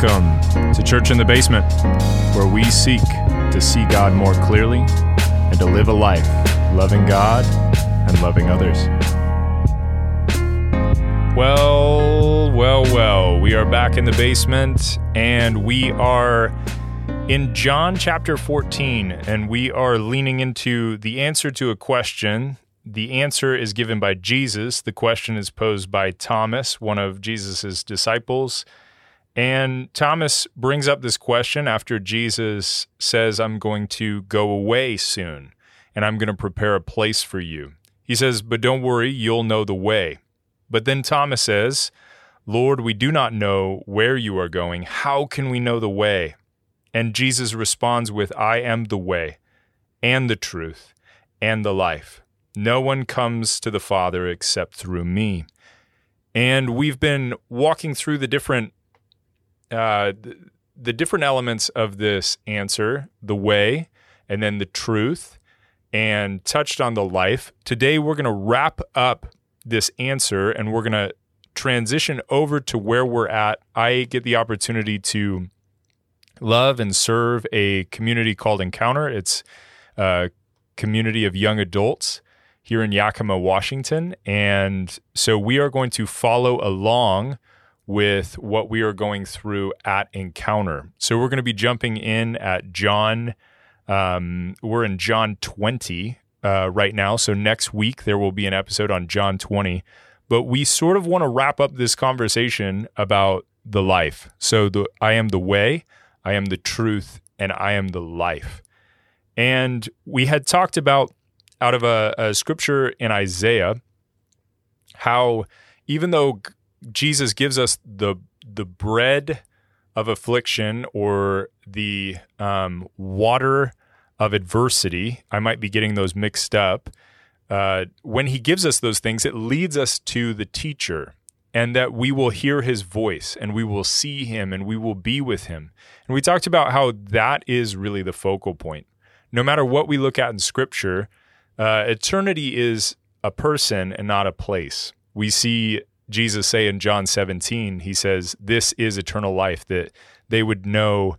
Welcome to Church in the Basement, where we seek to see God more clearly and to live a life loving God and loving others. Well, well, well, we are back in the basement and we are in John chapter 14, and we are leaning into the answer to a question. The answer is given by Jesus. The question is posed by Thomas, one of Jesus' disciples. And Thomas brings up this question after Jesus says, I'm going to go away soon and I'm going to prepare a place for you. He says, But don't worry, you'll know the way. But then Thomas says, Lord, we do not know where you are going. How can we know the way? And Jesus responds with, I am the way and the truth and the life. No one comes to the Father except through me. And we've been walking through the different uh, the, the different elements of this answer, the way, and then the truth, and touched on the life. Today, we're going to wrap up this answer and we're going to transition over to where we're at. I get the opportunity to love and serve a community called Encounter. It's a community of young adults here in Yakima, Washington. And so we are going to follow along with what we are going through at Encounter. So we're going to be jumping in at John. Um, we're in John 20 uh, right now. So next week there will be an episode on John 20. But we sort of want to wrap up this conversation about the life. So the I am the way, I am the truth, and I am the life. And we had talked about out of a, a scripture in Isaiah how even though Jesus gives us the the bread of affliction or the um, water of adversity. I might be getting those mixed up. Uh, when he gives us those things, it leads us to the teacher, and that we will hear his voice and we will see him and we will be with him. And we talked about how that is really the focal point. No matter what we look at in scripture, uh, eternity is a person and not a place. We see Jesus say in John 17, he says, This is eternal life, that they would know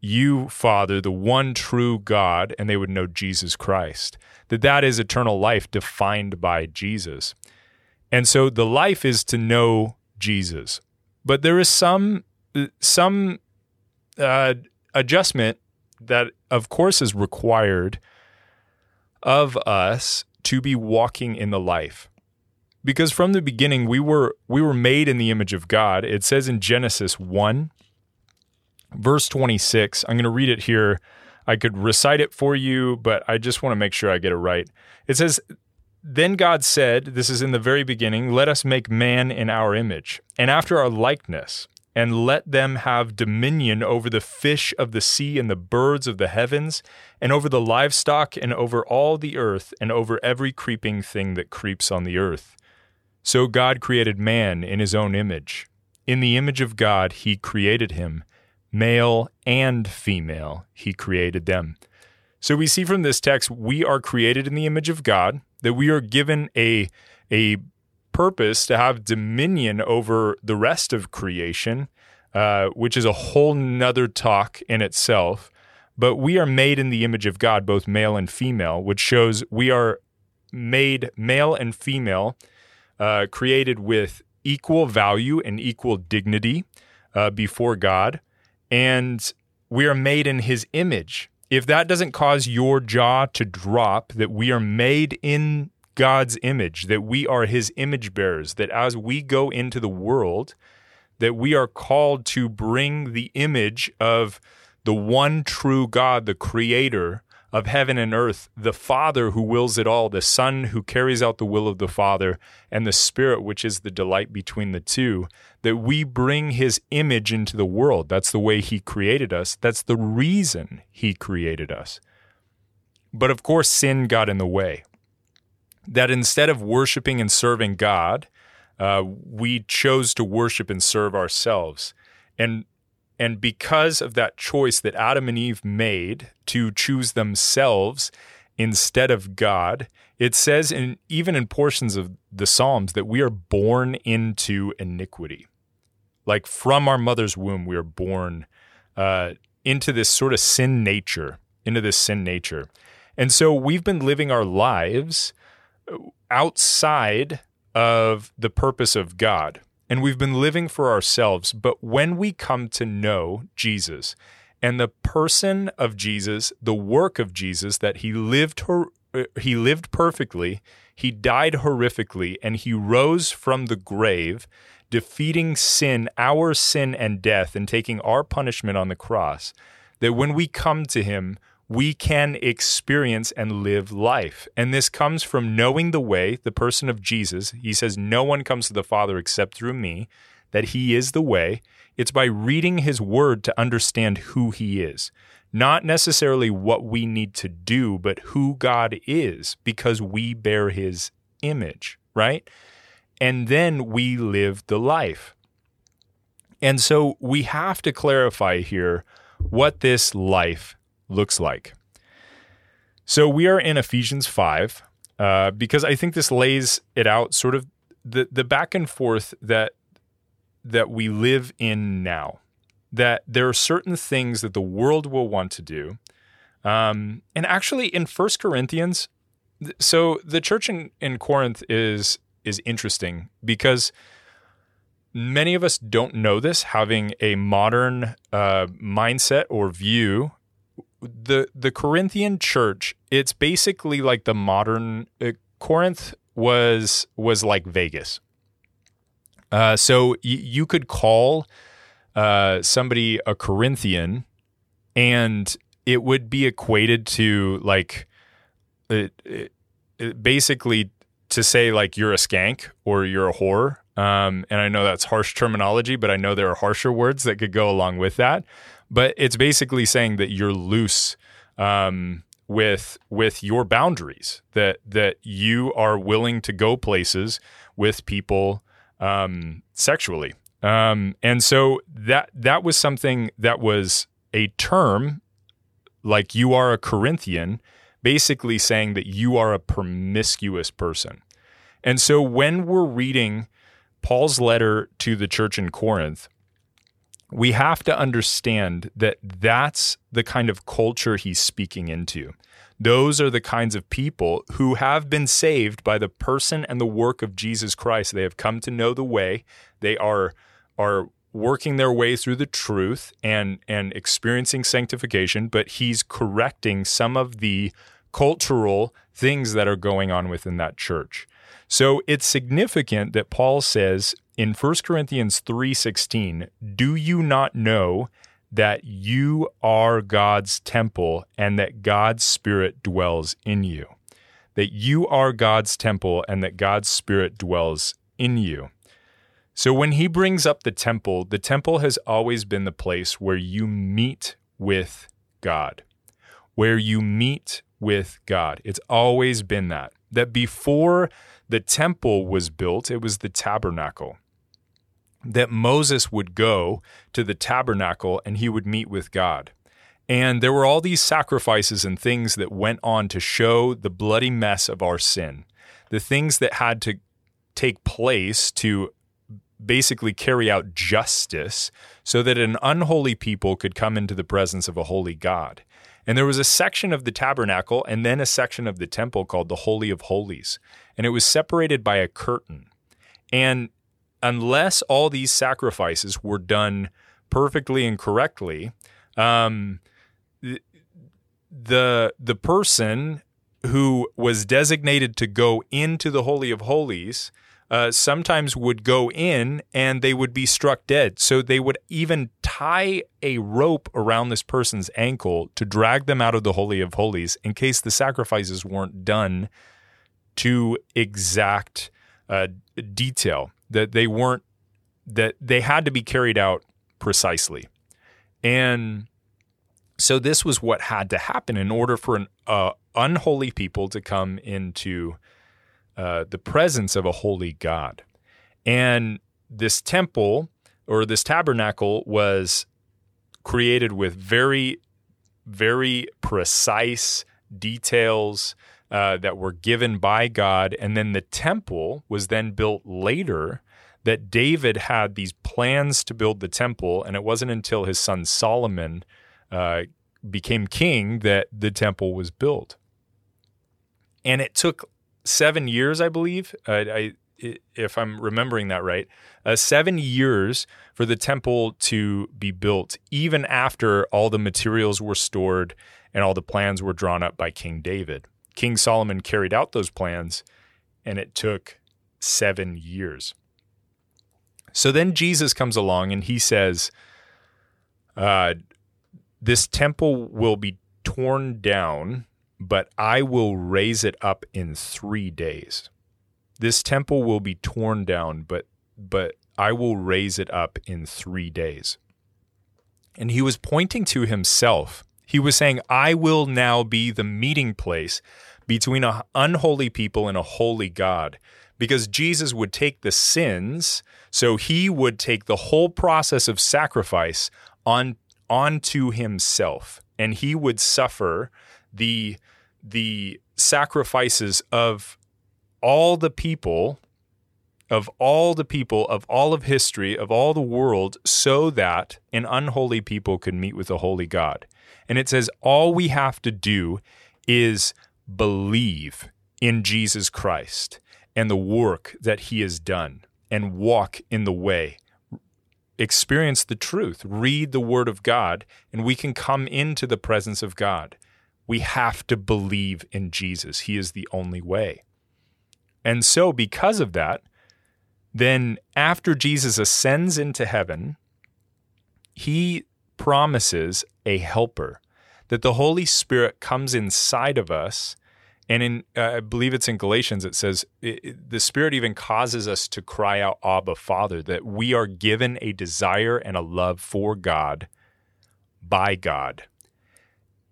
you, Father, the one true God, and they would know Jesus Christ. That that is eternal life defined by Jesus. And so the life is to know Jesus. But there is some some uh, adjustment that, of course, is required of us to be walking in the life because from the beginning we were we were made in the image of God. It says in Genesis 1 verse 26. I'm going to read it here. I could recite it for you, but I just want to make sure I get it right. It says then God said, this is in the very beginning, let us make man in our image and after our likeness and let them have dominion over the fish of the sea and the birds of the heavens, and over the livestock, and over all the earth, and over every creeping thing that creeps on the earth. So God created man in his own image. In the image of God, he created him. Male and female, he created them. So we see from this text, we are created in the image of God, that we are given a, a purpose to have dominion over the rest of creation, uh, which is a whole nother talk in itself. But we are made in the image of God, both male and female, which shows we are made male and female uh, created with equal value and equal dignity uh, before God, and we are made in His image. If that doesn't cause your jaw to drop, that we are made in God's image, that we are His image bearers, that as we go into the world, that we are called to bring the image of the one true God, the Creator, of heaven and earth, the Father who wills it all, the Son who carries out the will of the Father, and the Spirit which is the delight between the two, that we bring His image into the world. That's the way He created us. That's the reason He created us. But of course, sin got in the way. That instead of worshiping and serving God, uh, we chose to worship and serve ourselves. And and because of that choice that Adam and Eve made to choose themselves instead of God, it says in even in portions of the Psalms that we are born into iniquity. Like from our mother's womb, we are born uh, into this sort of sin nature, into this sin nature. And so we've been living our lives outside of the purpose of God. And we've been living for ourselves. But when we come to know Jesus and the person of Jesus, the work of Jesus, that he lived, her, uh, he lived perfectly, he died horrifically, and he rose from the grave, defeating sin, our sin and death, and taking our punishment on the cross. That when we come to him, we can experience and live life. And this comes from knowing the way, the person of Jesus. He says, No one comes to the Father except through me, that He is the way. It's by reading His word to understand who He is. Not necessarily what we need to do, but who God is because we bear His image, right? And then we live the life. And so we have to clarify here what this life looks like. So we are in Ephesians 5 uh, because I think this lays it out sort of the, the back and forth that that we live in now. That there are certain things that the world will want to do. Um, and actually in First Corinthians, so the church in, in Corinth is is interesting because many of us don't know this, having a modern uh, mindset or view the the Corinthian church, it's basically like the modern uh, Corinth was was like Vegas. Uh, so y- you could call uh, somebody a Corinthian, and it would be equated to like it, it, it basically to say like you're a skank or you're a whore. Um, and I know that's harsh terminology, but I know there are harsher words that could go along with that but it's basically saying that you're loose um, with with your boundaries that that you are willing to go places with people um, sexually. Um, and so that that was something that was a term like you are a Corinthian basically saying that you are a promiscuous person. And so when we're reading Paul's letter to the church in Corinth we have to understand that that's the kind of culture he's speaking into. Those are the kinds of people who have been saved by the person and the work of Jesus Christ. They have come to know the way. They are are working their way through the truth and and experiencing sanctification, but he's correcting some of the cultural things that are going on within that church. So it's significant that Paul says in 1 Corinthians 3:16, "Do you not know that you are God's temple and that God's spirit dwells in you?" That you are God's temple and that God's spirit dwells in you. So when he brings up the temple, the temple has always been the place where you meet with God. Where you meet with God. It's always been that. That before the temple was built, it was the tabernacle that Moses would go to the tabernacle and he would meet with God. And there were all these sacrifices and things that went on to show the bloody mess of our sin, the things that had to take place to basically carry out justice so that an unholy people could come into the presence of a holy God. And there was a section of the tabernacle and then a section of the temple called the Holy of Holies. And it was separated by a curtain. And unless all these sacrifices were done perfectly and correctly, um, the the person who was designated to go into the holy of holies uh, sometimes would go in and they would be struck dead. So they would even tie a rope around this person's ankle to drag them out of the holy of holies in case the sacrifices weren't done to exact uh, detail that they weren't that they had to be carried out precisely. And so this was what had to happen in order for an uh, unholy people to come into uh, the presence of a holy god. And this temple or this tabernacle was created with very very precise details uh, that were given by God. And then the temple was then built later that David had these plans to build the temple, and it wasn't until his son Solomon uh, became king that the temple was built. And it took seven years, I believe. Uh, I, if I'm remembering that right, uh, seven years for the temple to be built, even after all the materials were stored and all the plans were drawn up by King David. King Solomon carried out those plans, and it took seven years. So then Jesus comes along and he says, uh, This temple will be torn down, but I will raise it up in three days. This temple will be torn down, but but I will raise it up in three days. And he was pointing to himself. He was saying, I will now be the meeting place between an unholy people and a holy God. Because Jesus would take the sins, so he would take the whole process of sacrifice on onto himself, and he would suffer the the sacrifices of all the people of all the people of all of history of all the world so that an unholy people could meet with a holy God. And it says all we have to do is believe in Jesus Christ and the work that he has done and walk in the way. Experience the truth, read the word of God, and we can come into the presence of God. We have to believe in Jesus. He is the only way. And so, because of that, then after Jesus ascends into heaven, he promises a helper, that the Holy Spirit comes inside of us. And in, uh, I believe it's in Galatians, it says it, it, the Spirit even causes us to cry out, Abba, Father, that we are given a desire and a love for God by God,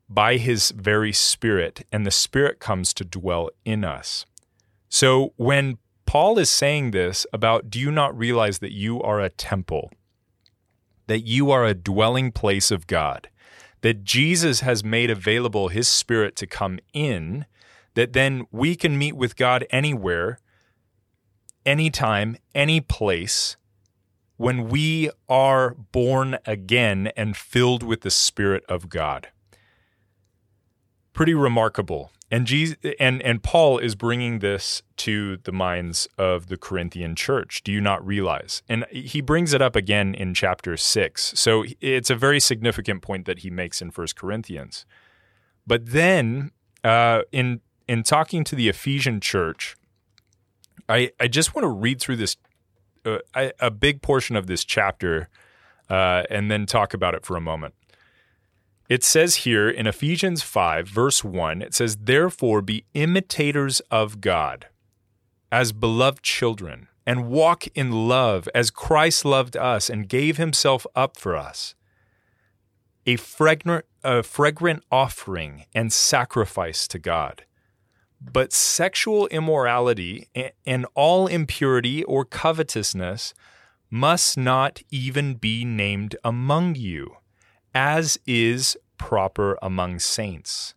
by His very Spirit. And the Spirit comes to dwell in us. So when Paul is saying this about, do you not realize that you are a temple, that you are a dwelling place of God, that Jesus has made available his spirit to come in, that then we can meet with God anywhere, anytime, any place, when we are born again and filled with the Spirit of God. Pretty remarkable and Jesus, and and Paul is bringing this to the minds of the Corinthian church. Do you not realize? And he brings it up again in chapter 6. So it's a very significant point that he makes in First Corinthians. But then uh, in in talking to the Ephesian church, I I just want to read through this uh, I, a big portion of this chapter uh, and then talk about it for a moment. It says here in Ephesians 5, verse 1, it says, Therefore be imitators of God as beloved children, and walk in love as Christ loved us and gave himself up for us, a fragrant, a fragrant offering and sacrifice to God. But sexual immorality and all impurity or covetousness must not even be named among you as is proper among saints.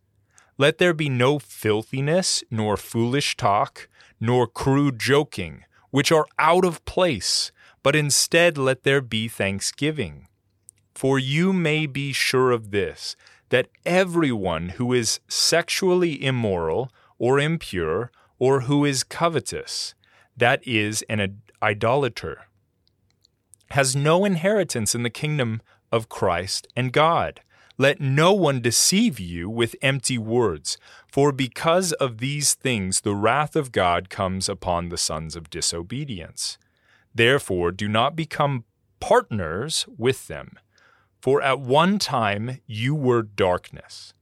Let there be no filthiness, nor foolish talk, nor crude joking, which are out of place, but instead let there be thanksgiving. For you may be sure of this, that everyone who is sexually immoral, or impure, or who is covetous, that is, an idolater, has no inheritance in the kingdom of Christ and God. Let no one deceive you with empty words, for because of these things the wrath of God comes upon the sons of disobedience. Therefore, do not become partners with them, for at one time you were darkness,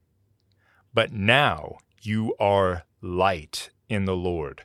but now you are light in the Lord.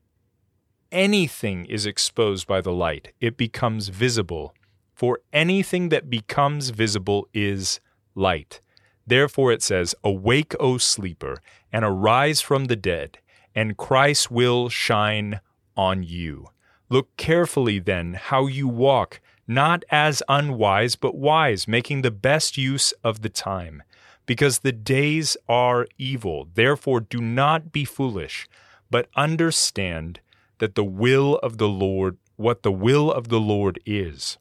anything is exposed by the light, it becomes visible, for anything that becomes visible is light. Therefore it says, Awake, O sleeper, and arise from the dead, and Christ will shine on you. Look carefully then how you walk, not as unwise, but wise, making the best use of the time. Because the days are evil. Therefore do not be foolish, but understand that the will of the Lord, what the will of the Lord is.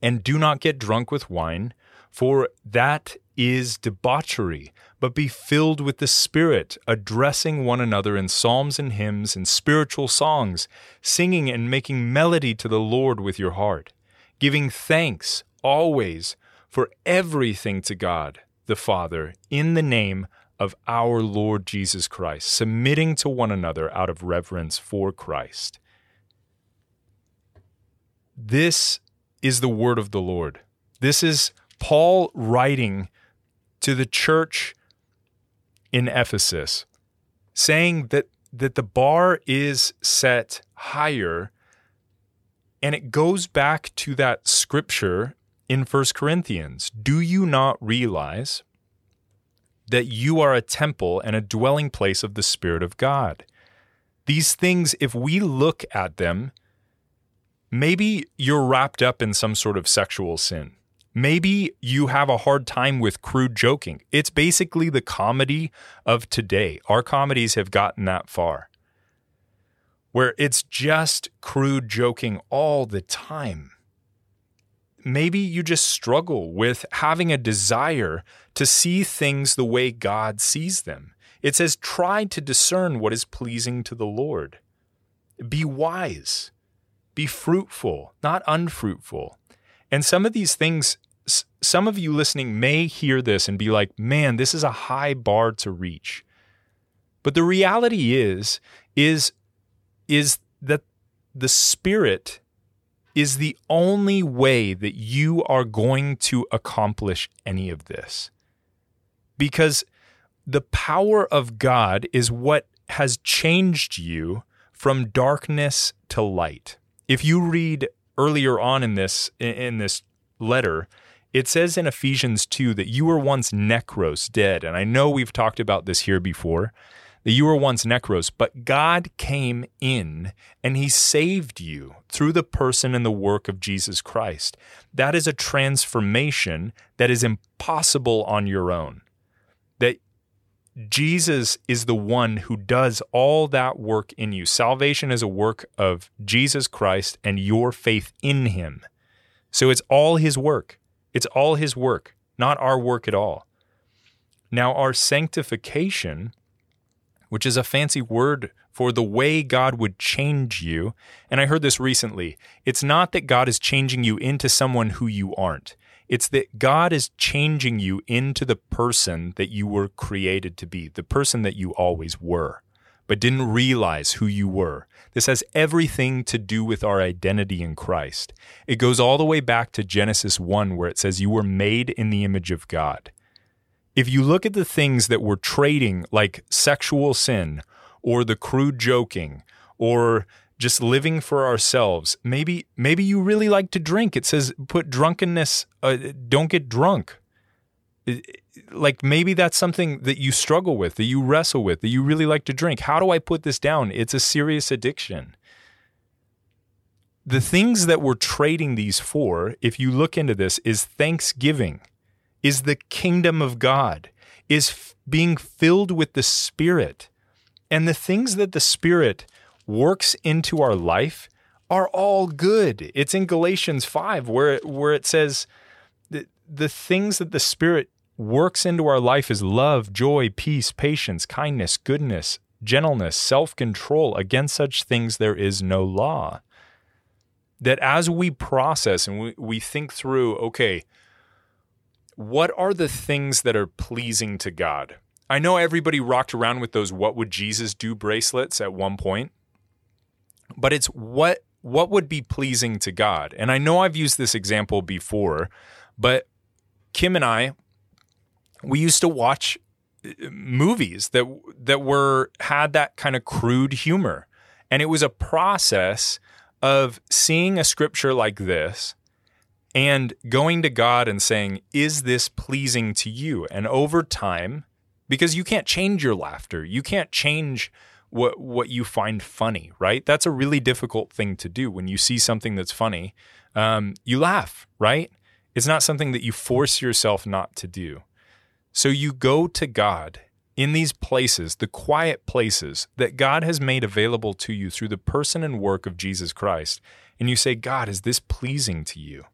And do not get drunk with wine, for that is debauchery, but be filled with the Spirit, addressing one another in psalms and hymns and spiritual songs, singing and making melody to the Lord with your heart, giving thanks always for everything to God the Father in the name of our Lord Jesus Christ, submitting to one another out of reverence for Christ. This is the word of the Lord. This is Paul writing to the church in Ephesus, saying that, that the bar is set higher. And it goes back to that scripture in First Corinthians. Do you not realize that you are a temple and a dwelling place of the Spirit of God? These things, if we look at them, maybe you're wrapped up in some sort of sexual sin. Maybe you have a hard time with crude joking. It's basically the comedy of today. Our comedies have gotten that far where it's just crude joking all the time. Maybe you just struggle with having a desire to see things the way God sees them. It says, try to discern what is pleasing to the Lord. Be wise, be fruitful, not unfruitful. And some of these things some of you listening may hear this and be like, man, this is a high bar to reach. But the reality is, is, is that the Spirit is the only way that you are going to accomplish any of this. Because the power of God is what has changed you from darkness to light. If you read earlier on in this in this letter, it says in Ephesians 2 that you were once necros, dead. And I know we've talked about this here before, that you were once necros, but God came in and he saved you through the person and the work of Jesus Christ. That is a transformation that is impossible on your own. That Jesus is the one who does all that work in you. Salvation is a work of Jesus Christ and your faith in him. So it's all his work. It's all His work, not our work at all. Now, our sanctification, which is a fancy word for the way God would change you, and I heard this recently, it's not that God is changing you into someone who you aren't. It's that God is changing you into the person that you were created to be, the person that you always were, but didn't realize who you were. This has everything to do with our identity in Christ. It goes all the way back to Genesis 1, where it says, You were made in the image of God. If you look at the things that we're trading, like sexual sin or the crude joking or just living for ourselves, maybe maybe you really like to drink. It says put drunkenness, uh, don't get drunk. Like maybe that's something that you struggle with, that you wrestle with, that you really like to drink. How do I put this down? It's a serious addiction. The things that we're trading these for, if you look into this, is thanksgiving, is the kingdom of God, is f- being filled with the Spirit. And the things that the Spirit works into our life are all good. It's in Galatians 5 where it, where it says that the things that the Spirit works into our life is love, joy, peace, patience, kindness, goodness, gentleness, self control. Against such things there is no law. That as we process and we, we think through, okay, what are the things that are pleasing to God? I know everybody rocked around with those what would Jesus do bracelets at one point. But it's what what would be pleasing to God? And I know I've used this example before, but Kim and I we used to watch uh, movies that that were had that kind of crude humor and it was a process of seeing a scripture like this and going to God and saying, Is this pleasing to you? And over time, because you can't change your laughter, you can't change what what you find funny, right? That's a really difficult thing to do. When you see something that's funny, um, you laugh, right? It's not something that you force yourself not to do. So you go to God in these places, the quiet places that God has made available to you through the person and work of Jesus Christ, and you say, God, is this pleasing to you?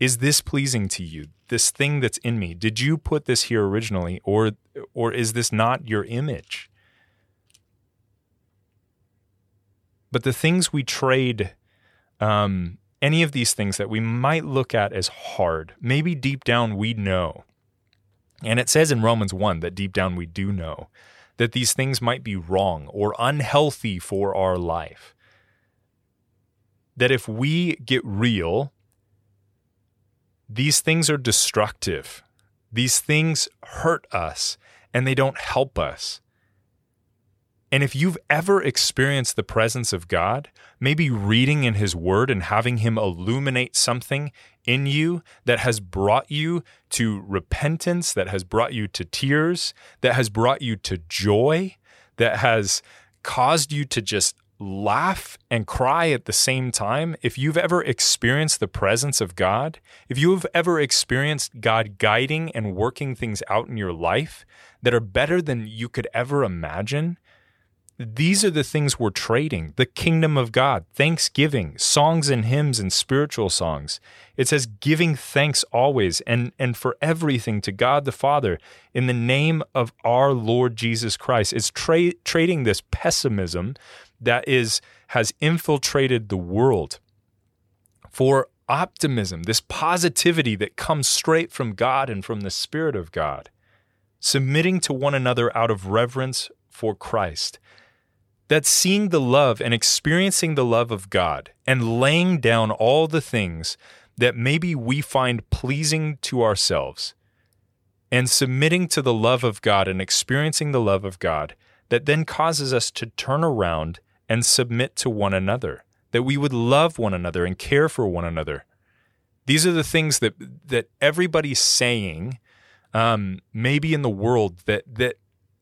Is this pleasing to you? This thing that's in me, did you put this here originally, or or is this not your image? But the things we trade, um, any of these things that we might look at as hard, maybe deep down we know. And it says in Romans 1 that deep down we do know that these things might be wrong or unhealthy for our life. That if we get real, these things are destructive. These things hurt us and they don't help us. And if you've ever experienced the presence of God, maybe reading in His Word and having Him illuminate something in you that has brought you to repentance, that has brought you to tears, that has brought you to joy, that has caused you to just laugh and cry at the same time, if you've ever experienced the presence of God, if you've ever experienced God guiding and working things out in your life that are better than you could ever imagine, these are the things we're trading the kingdom of God, thanksgiving, songs and hymns and spiritual songs. It says giving thanks always and, and for everything to God the Father in the name of our Lord Jesus Christ. It's tra- trading this pessimism that is has infiltrated the world for optimism, this positivity that comes straight from God and from the Spirit of God, submitting to one another out of reverence for Christ that's seeing the love and experiencing the love of God and laying down all the things that maybe we find pleasing to ourselves and submitting to the love of God and experiencing the love of God that then causes us to turn around and submit to one another, that we would love one another and care for one another. These are the things that that everybody's saying, um, maybe in the world that that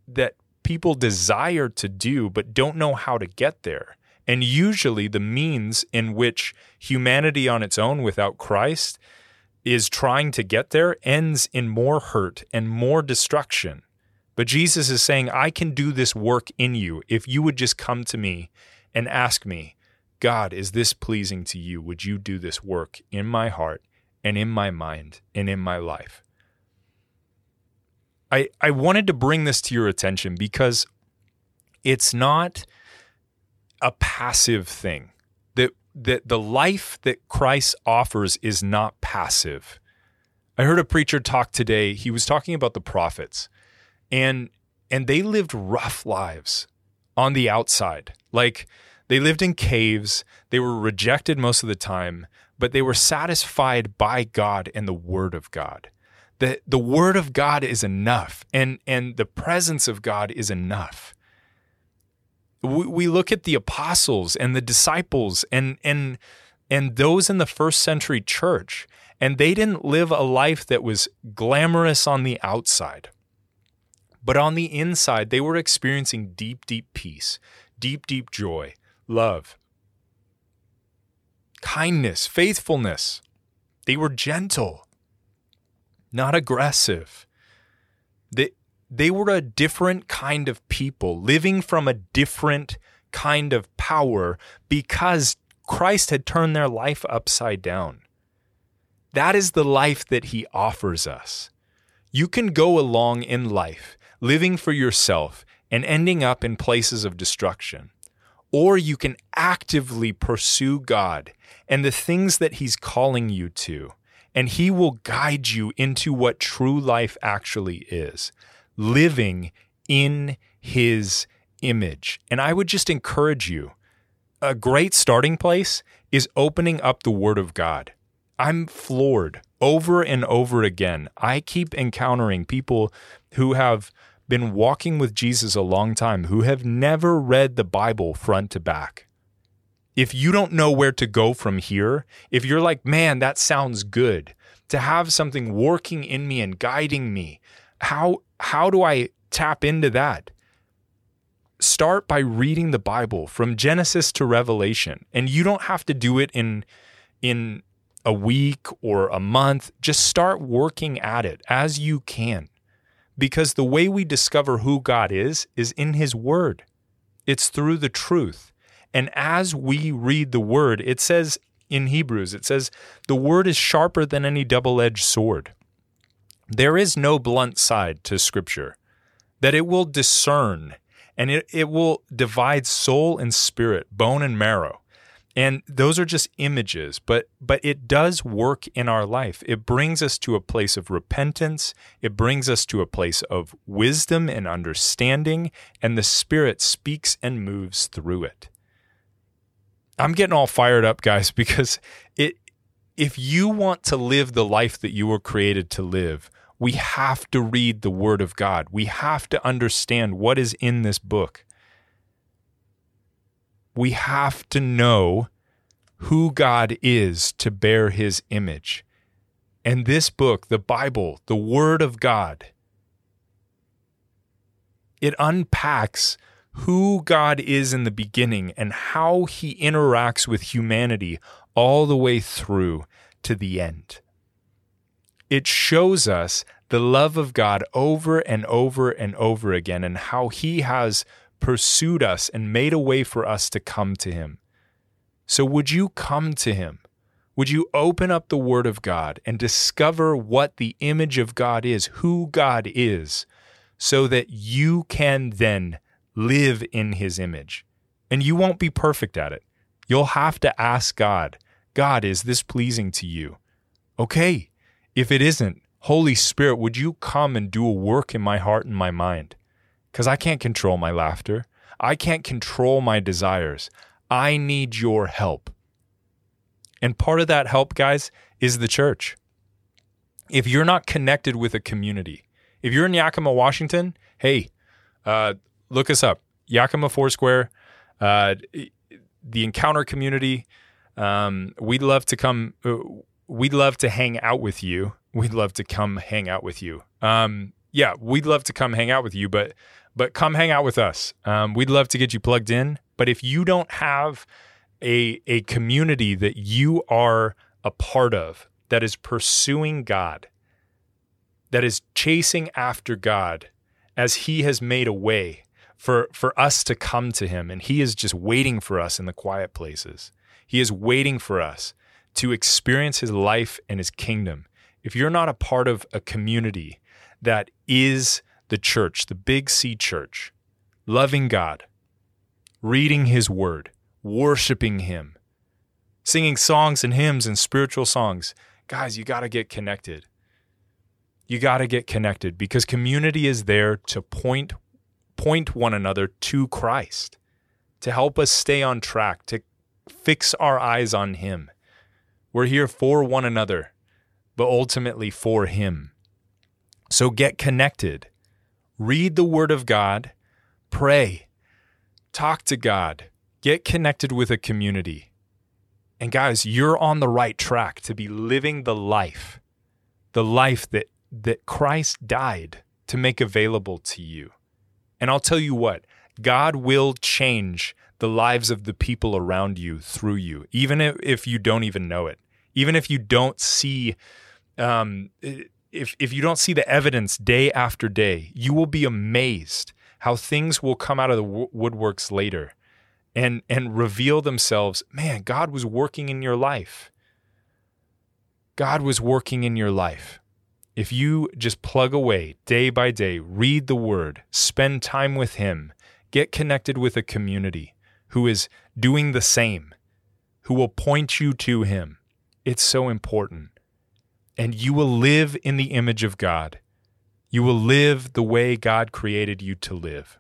that people desire to do but don't know how to get there. And usually, the means in which humanity on its own without Christ is trying to get there ends in more hurt and more destruction. But Jesus is saying, I can do this work in you if you would just come to me and ask me, God, is this pleasing to you? Would you do this work in my heart and in my mind and in my life? I, I wanted to bring this to your attention because it's not a passive thing. That that the life that Christ offers is not passive. I heard a preacher talk today. He was talking about the prophets. And and they lived rough lives on the outside. Like they lived in caves, they were rejected most of the time, but they were satisfied by God and the word of God the the word of God is enough and and the presence of God is enough. We, we look at the apostles and the disciples and and and those in the first century church and they didn't live a life that was glamorous on the outside. But on the inside they were experiencing deep deep peace, deep deep joy, love, kindness, faithfulness. They were gentle not aggressive. They, they were a different kind of people, living from a different kind of power because Christ had turned their life upside down. That is the life that he offers us. You can go along in life, living for yourself and ending up in places of destruction. Or you can actively pursue God and the things that He's calling you to and He will guide you into what true life actually is living in His image. And I would just encourage you a great starting place is opening up the Word of God. I'm floored over and over again. I keep encountering people who have been walking with Jesus a long time who have never read the Bible front to back. If you don't know where to go from here, if you're like, man, that sounds good, to have something working in me and guiding me, how how do I tap into that? Start by reading the Bible from Genesis to Revelation. And you don't have to do it in in a week or a month. Just start working at it as you can. Because the way we discover who God is is in his word. It's through the truth. And as we read the word, it says in Hebrews, it says, the word is sharper than any double edged sword. There is no blunt side to scripture, that it will discern and it, it will divide soul and spirit, bone and marrow. And those are just images, but but it does work in our life. It brings us to a place of repentance. It brings us to a place of wisdom and understanding, and the Spirit speaks and moves through it. I'm getting all fired up, guys, because it if you want to live the life that you were created to live, we have to read the Word of God. We have to understand what is in this book. We have to know who God is to bear His image. And this book, the Bible, the Word of God, it unpacks who God is in the beginning and how he interacts with humanity all the way through to the end. It shows us the love of God over and over and over again and how he has pursued us and made a way for us to come to him. So, would you come to him? Would you open up the Word of God and discover what the image of God is, who God is, so that you can then live in his image. And you won't be perfect at it. You'll have to ask God, God, is this pleasing to you? Okay. If it isn't, Holy Spirit, would you come and do a work in my heart and my mind? Because I can't control my laughter. I can't control my desires. I need your help. And part of that help, guys, is the church. If you're not connected with a community, if you're in Yakima, Washington, hey, uh, look us up. Yakima Foursquare, uh, the Encounter community. Um, we'd love to come. Uh, we'd love to hang out with you. We'd love to come hang out with you. Um, yeah, we'd love to come hang out with you, but but come hang out with us. Um, we'd love to get you plugged in. But if you don't have a a community that you are a part of that is pursuing God, that is chasing after God, as He has made a way, for for us to come to him and he is just waiting for us in the quiet places. He is waiting for us to experience his life and his kingdom. If you're not a part of a community that is the church, the big C church, loving God, reading his word, worshiping him, singing songs and hymns and spiritual songs, guys, you got to get connected. You got to get connected because community is there to point point one another to Christ, to help us stay on track, to fix our eyes on Him. We're here for one another, but ultimately for Him. So get connected, read the Word of God, pray, talk to God, get connected with a community. And guys, you're on the right track to be living the life, the life that, that Christ died to make available to you. And I'll tell you what, God will change the lives of the people around you through you, even if you don't even know it. Even if you don't see, um, if if you don't see the evidence day after day, you will be amazed how things will come out of the woodworks later, and and reveal themselves. Man, God was working in your life. God was working in your life. If you just plug away day by day, read the word, spend time with Him, get connected with a community who is doing the same, who will point you to Him, it's so important. And you will live in the image of God. You will live the way God created you to live.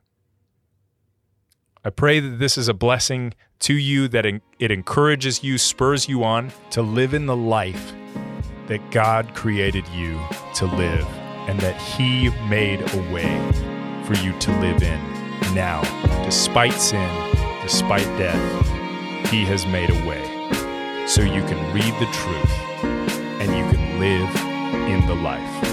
I pray that this is a blessing to you, that it encourages you, spurs you on to live in the life that God created you to live and that He made a way for you to live in now, despite sin, despite death. He has made a way so you can read the truth and you can live in the life.